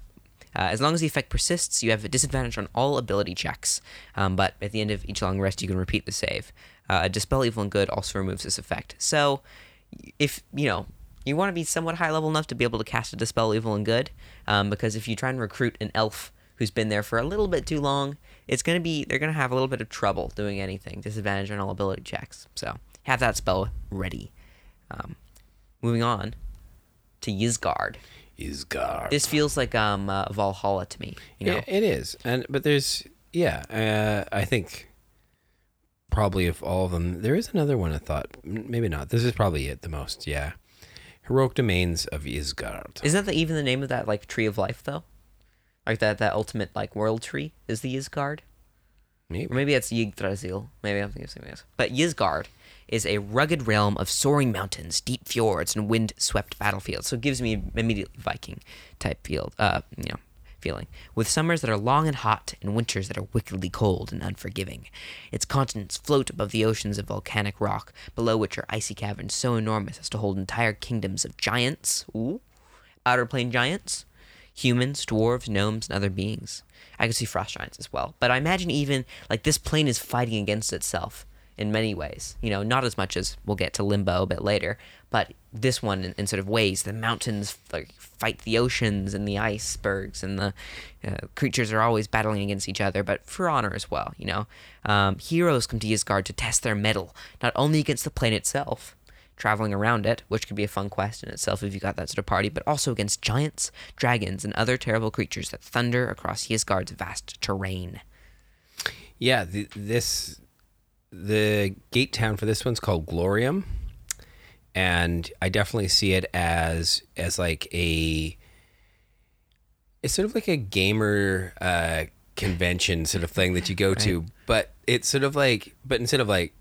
Uh, as long as the effect persists, you have a disadvantage on all ability checks. Um, but at the end of each long rest, you can repeat the save. Uh, Dispel Evil and Good also removes this effect. So, if you know you want to be somewhat high level enough to be able to cast a Dispel Evil and Good, um, because if you try and recruit an elf who's been there for a little bit too long, it's gonna be they're gonna have a little bit of trouble doing anything. Disadvantage on all ability checks. So have that spell ready. Um, moving on to Ysgard. God. This feels like um uh, Valhalla to me. You know, Yeah, it is, and but there's Yeah, uh, I think probably of all of them, there is another one I thought. Maybe not. This is probably it the most. Yeah. Heroic Domains of Ysgard. Isn't that the, even the name of that like tree of life though? Like that that ultimate like world tree is the Ysgard? Or Maybe. maybe it's Yggdrasil. Maybe I'm thinking of something else. But Ysgard is a rugged realm of soaring mountains, deep fjords, and wind-swept battlefields. So it gives me immediately Viking type field, uh, you know, feeling. With summers that are long and hot, and winters that are wickedly cold and unforgiving. Its continents float above the oceans of volcanic rock, below which are icy caverns so enormous as to hold entire kingdoms of giants, ooh, outer plane giants, humans, dwarves, gnomes, and other beings. I can see frost giants as well. But I imagine even like this plane is fighting against itself in many ways. You know, not as much as we'll get to Limbo a bit later, but this one in, in sort of ways. The mountains like fight the oceans and the icebergs, and the uh, creatures are always battling against each other, but for honor as well. You know, um, heroes come to Ysgard to test their mettle, not only against the plane itself, traveling around it, which could be a fun quest in itself if you got that sort of party, but also against giants, dragons, and other terrible creatures that thunder across Ysgard's vast terrain. Yeah, the, this the gate town for this one's called Glorium, and I definitely see it as as like a it's sort of like a gamer uh, convention sort of thing that you go to, but it's sort of like but instead of like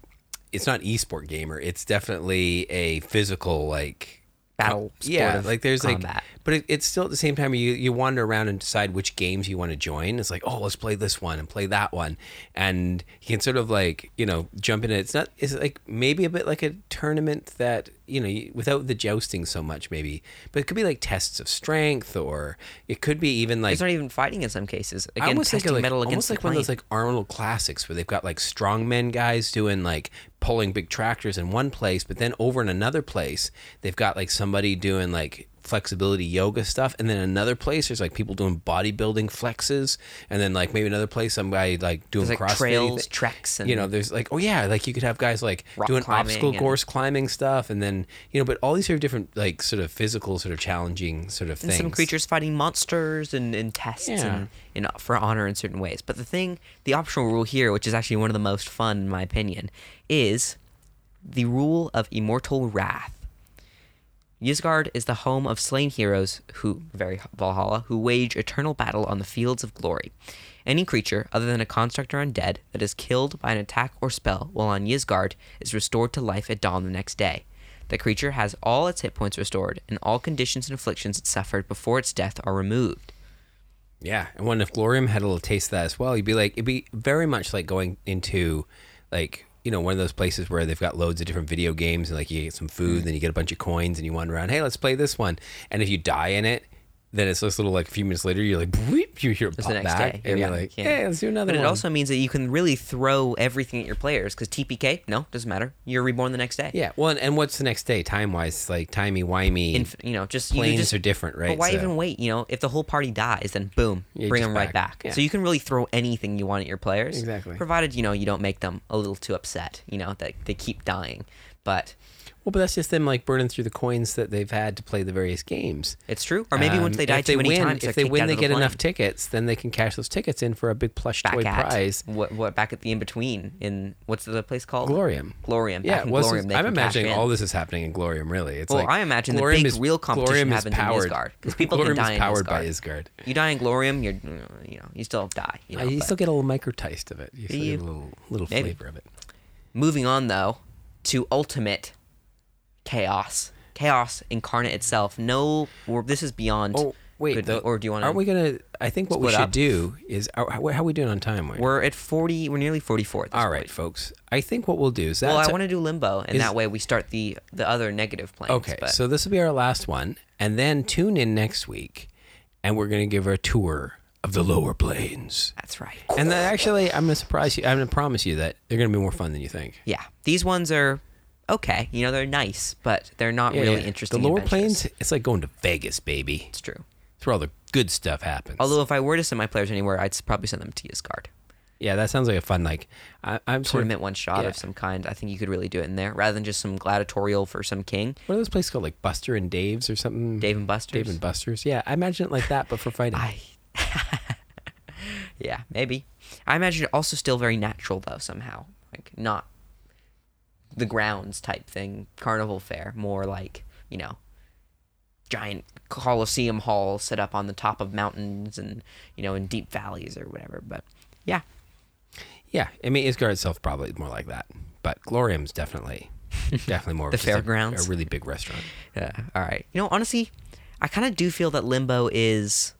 it's not esport gamer, it's definitely a physical like Battle yeah of like there's combat. like but it, it's still at the same time you you wander around and decide which games you want to join. It's like oh let's play this one and play that one. And you can sort of like you know jump in it. It's not it's like maybe a bit like a tournament that you know without the jousting so much maybe but it could be like tests of strength or it could be even like It's not even fighting in some cases. I Again, almost think testing like metal almost like one of those like Arnold classics where they've got like strongmen guys doing like pulling big tractors in one place, but then over in another place they've got like somebody doing like flexibility yoga stuff, and then another place there's like people doing bodybuilding flexes, and then like maybe another place some guy like doing There's, like, CrossFit trails, treks, you know, there's like oh yeah, like you could have guys like doing obstacle and- course climbing stuff, and then you know, but all these sort of different like sort of physical sort of challenging sort of and things. some creatures fighting monsters and, and tests Yeah. and, and for honor in certain ways. But the thing, the optional rule here, which is actually one of the most fun in my opinion, is the rule of immortal wrath. Ysgard is the home of slain heroes who, very Valhalla, who wage eternal battle on the fields of glory. Any creature, other than a construct or undead, that is killed by an attack or spell while on Ysgard is restored to life at dawn the next day. The creature has all its hit points restored, and all conditions and afflictions it suffered before its death are removed. Yeah, and when if Glorium had a little taste of that as well, you'd be like, it'd be very much like going into like you know one of those places where they've got loads of different video games and like you get some food, mm. then you get a bunch of coins, and you wander around. Hey, let's play this one. And if you die in it, then it's this little like a few minutes later, you're like, "Bleep," you hear it pop back, day. and Yeah, you're like, yeah. hey, let's do another But one. it also means that you can really throw everything at your players because TPK, no, doesn't matter. You're reborn the next day. yeah. Well, and, and what's the next day time wise? Like timey wimey. Inf- you know, just you planes just, are different, right? But why So- even wait? You know, if the whole party dies, then boom, bring them right back. back. Yeah. So you can really throw anything you want at your players, Exactly. Provided you know you don't make them a little too upset. You know that they keep dying, but Well, but that's just them like burning through the coins that they've had to play the various games. it's true. Or maybe once Um, they die if too many win, times, if they win, they the get plane. enough tickets, then they can cash those tickets in for a big plush back toy at prize. what what back at the in between in what's the place called? Glorium. Glorium. Yeah, Back in well, this Glorium, is- they I'm can imagining in. all this is happening in Glorium. Really, it's Well, like I imagine the big is- real competition Glorium is happens in. Ysgard, 'cause people can Glorium die is in powered by Ysgard. Ysgard. You die in Glorium, you're you know you still die. You, Uh, know, you still get a little micro taste of it. You still get a little little flavor of it. Moving on though to ultimate chaos, chaos incarnate itself. No, this is beyond. Oh wait, good- though, or do you want? Aren't we gonna? I think what we should up? do is how, how are we doing on time? Wayne? We're at forty. We're nearly forty-four. All right, point. folks. I think what we'll do is that. Well, I want to do limbo, and is- that way we start the the other negative planes. Okay, but so this will be our last one, and then tune in next week, and we're gonna give a tour of the lower planes. that's right. And then actually, I'm gonna surprise you. I'm gonna promise you that they're gonna be more fun than you think. Yeah, these ones are okay. You know, they're nice, but they're not Yeah, really yeah. interesting. The lower adventures. planes, it's like going to Vegas, baby. It's true. It's where all the good stuff happens. Although if I were to send my players anywhere, I'd probably send them to Ysgard. yeah, that sounds like a fun like. I, I'm sort of, Tournament one shot yeah. of some kind. I think you could really do it in there rather than just some gladiatorial for some king. What are those places called? Like Buster and Dave's or something? Dave and Buster's. Dave and Buster's. Yeah, I imagine it like that, but for fighting. I. yeah, maybe. I imagine it also still very natural though somehow, like not the grounds type thing, carnival fair, more like you know, giant coliseum hall set up on the top of mountains and you know in deep valleys or whatever. But yeah, Yeah, I mean, Ysgard itself probably more like that, but Glorium's definitely, definitely more of The just a- fairgrounds? a, really big restaurant. yeah. All right. You know, honestly, I kind of do feel that Limbo is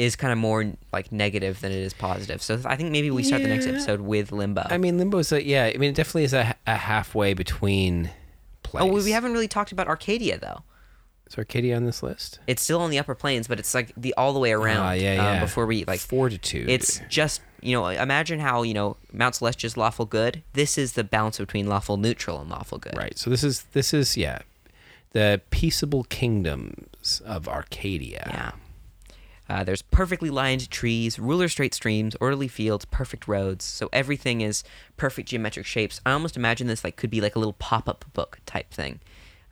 is kind of more like negative than it is positive. So I think maybe we start the next episode with Limbo. I mean, Limbo's a, yeah. I mean, it definitely is a, a halfway between place. oh, we we haven't really talked about Arcadia though. Is Arcadia on this list? It's still on the upper planes, but it's like the all the way around. Ah, yeah, uh, yeah. before we like Fortitude. It's just you know, imagine how you know Mount Celestia is lawful good. This is the balance between lawful neutral and lawful good. right. So this is this is yeah, the peaceable kingdoms of Arcadia. Yeah. Uh, there's perfectly lined trees, ruler straight streams, orderly fields, perfect roads. So everything is perfect geometric shapes. I almost imagine this like could be like a little pop-up book type thing.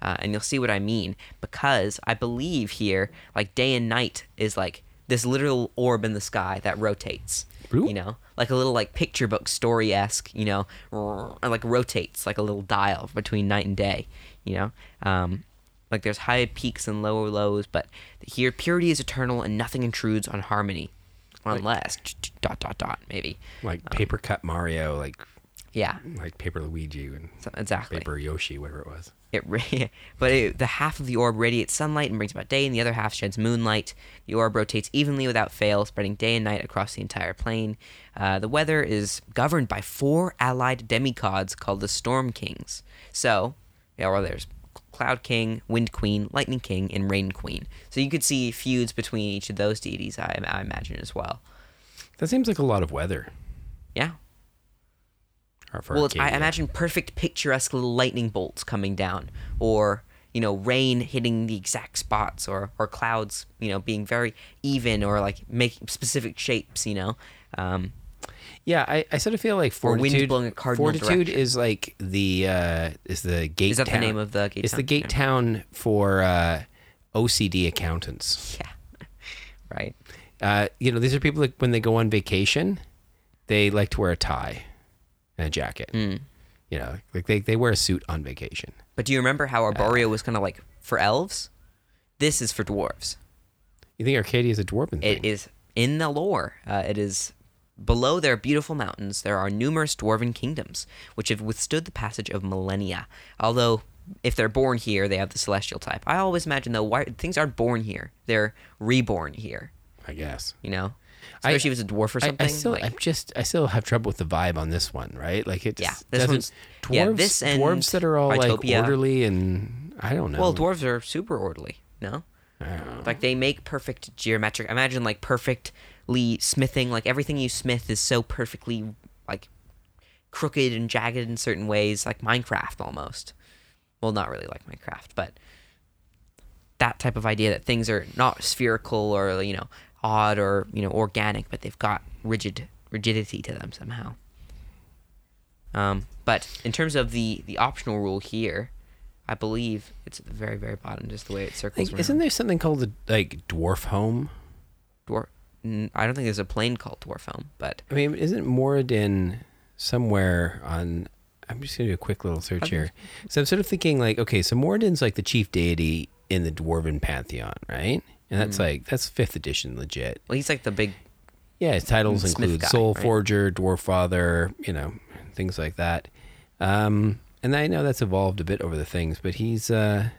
Uh, and you'll see what I mean because I believe here, like day and night is like this literal orb in the sky that rotates. Ooh. You know, like a little like picture book story esque. You know, like rotates like a little dial between night and day. You know, um, like there's high peaks and lower lows, but here purity is eternal and nothing intrudes on harmony, unless dot dot dot maybe. Like paper cut Mario, like Yeah, like paper Luigi and so- exactly. paper Yoshi, whatever it was. It, ra- but it, the half of the orb radiates sunlight and brings about day, and the other half sheds moonlight. The orb rotates evenly without fail, spreading day and night across the entire plane. Uh, the weather is governed by four allied demigods called the Storm Kings. So, yeah, well, there's Cloud King, Wind Queen, Lightning King, and Rain Queen. So you could see feuds between each of those deities, I, I imagine, as well. That seems like a lot of weather. Yeah. Well, it's, I imagine perfect picturesque little lightning bolts coming down, or you know, rain hitting the exact spots, or or clouds, you know, being very even, or like making specific shapes. You know, um, Yeah, I, I sort of feel like Or wind fortitude. blowing a cardinal fortitude direction. is like the uh, is the gate. Is that the town. name of the gate It's the town? gate Yeah. town for uh, OCD accountants. yeah, right. Uh, you know, these are people that when they go on vacation, they like to wear a tie and a jacket. Mm. You know, like they, they wear a suit on vacation. But do you remember how Arborea was kind of like for elves? This is for dwarves. You think Arcadia is a dwarven thing? It is in the lore. Uh, it is below their beautiful mountains. There are numerous dwarven kingdoms which have withstood the passage of millennia. Although, if they're born here, they have the celestial type. I always imagine though, why things aren't born here; they're reborn here. I guess. You know, I- especially if it's a dwarf or I, something. I still, like- I'm just, I still have trouble with the vibe on this one, right? Like it Yeah, just this doesn't. one's- Dwarves, yeah, this and dwarves that are all like orderly and I don't know. well, dwarves are super orderly. No, I don't know. like they make perfect geometric. Imagine like perfectly smithing. Like everything you smith is so perfectly like crooked and jagged in certain ways, like Minecraft almost. Well, not really like Minecraft, but that type of idea that things are not spherical or you know odd or you know organic, but they've got rigid rigidity to them somehow. Um, but in terms of the the optional rule here, I believe it's at the very very bottom, just the way it circles Like, isn't there something called the like dwarf home? Dwarf. I don't think there's a plane called Dwarf but I mean, isn't Moradin somewhere on? I'm just gonna do a quick little search here. So I'm sort of thinking like, okay, so Moradin's like the chief deity in the dwarven pantheon, right? And that's like that's fifth edition legit. well, he's like the big. Yeah, his titles include guy, Soul right? Forger, Dwarf Father, you know, things like that. Um, and I know that's evolved a bit over the things, but he's uh,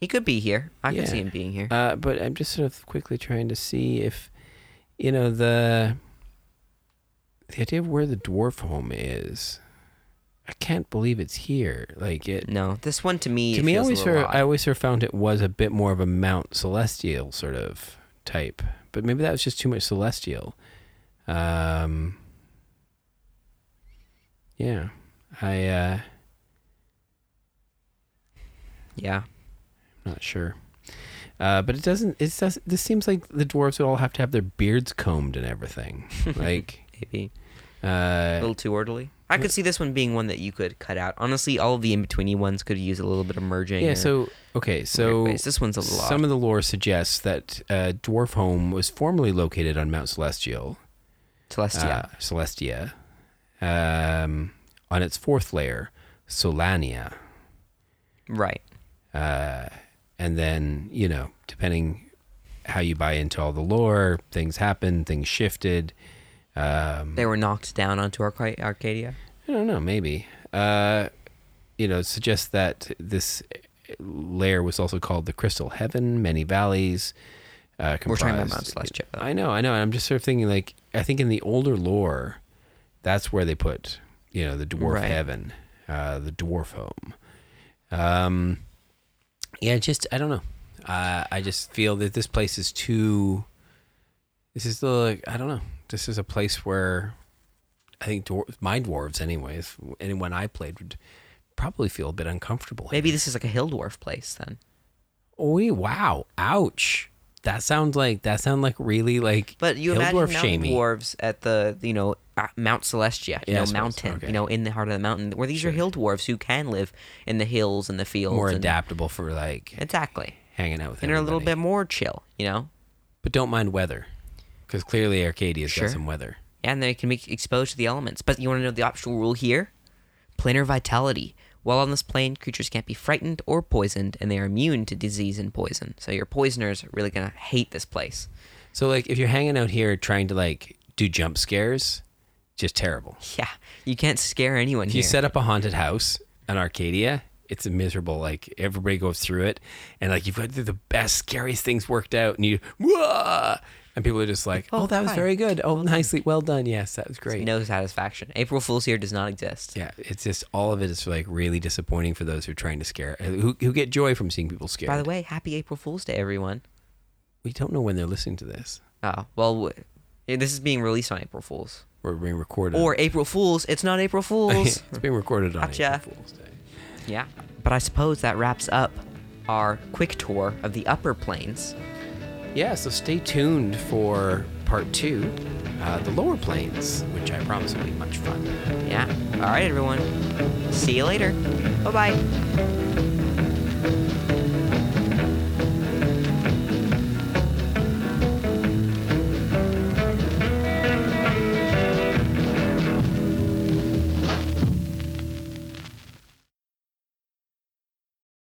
He could be here. I Yeah. can see him being here. Uh, but I'm just sort of quickly trying to see if, you know, the the idea of where the dwarf home is. I can't believe it's here. Like it no, this one to me. to me, I always sort of, I always sort of found it was a bit more of a Mount Celestial sort of type. But maybe that was just too much Celestial. Um, yeah, I uh, yeah. Not sure. Uh, but it doesn't. It does. This seems like the dwarves would all have to have their beards combed and everything. Like Maybe. A Uh, little too orderly. I could see this one being one that you could cut out. Honestly, all of the in betweeny ones could use a little bit of merging. yeah. or So okay. So this one's a little some of the lore suggests that uh, Dwarf Home was formerly located on Mount Celestial, Celestia. uh, Celestia, um, on its fourth layer, Solania. right. Uh, and then, you know, depending how you buy into all the lore, things happened, things shifted. Um, They were knocked down onto Arca- Arcadia. I don't know, maybe. Uh, you know, suggests that this layer was also called the Crystal Heaven, many valleys. Uh, We're talking about comprised- Mount Celestia. though. I know, I know. I'm just sort of thinking, like, I think in the older lore, that's where they put, you know, the dwarf Right. heaven, uh, the dwarf home. Um, yeah, just I don't know. Uh, I just feel that this place is too. This is the like, I don't know. This is a place where I think dwar- my dwarves, anyways, anyone I played would probably feel a bit uncomfortable. Maybe this is like a hill dwarf place then. Oh, wow! Ouch! That sounds like that sounds like really like. But you imagine dwarf mountain shamey. dwarves at the you know uh, Mount Celestia, you Yeah, know mountain, Okay. you know in the heart of the mountain, where these are hill dwarves who can live in the hills and the fields. more and- adaptable for like Exactly, hanging out with and are a little bit more chill, you know. but don't mind weather because clearly Arcadia's Sure. got some weather. Yeah, and they can be exposed to the elements. But you want to know the optional rule here? Planar vitality. While on this plane, creatures can't be frightened or poisoned, and they are immune to disease and poison. So your poisoners are really gonna hate this place. So like if you're hanging out here trying to like do jump scares, just terrible. Yeah, you can't scare anyone If here. you set up a haunted house in Arcadia, it's a miserable. Like everybody goes through it, and like you've got to do the best, scariest things worked out, and you, Wah! And people are just like, "Oh, Oh, that was hi. very good. Oh, nicely, well done. Yes, that was great." no satisfaction. April Fool's here does not exist. Yeah, it's just all of it is like really disappointing for those who are trying to scare, uh, who who get joy from seeing people scared. By the way, happy April Fool's Day, everyone. we don't know when they're listening to this. Oh well, this is being released on April Fool's We're being recorded. or April Fool's. It's not April Fool's. it's being recorded on Gotcha. April Fool's Day. yeah, but I suppose that wraps up our quick tour of the upper planes. Yeah, so stay tuned for part two, uh, the lower planes, which I promise will be much fun. Yeah. All right, everyone. See you later. Bye bye.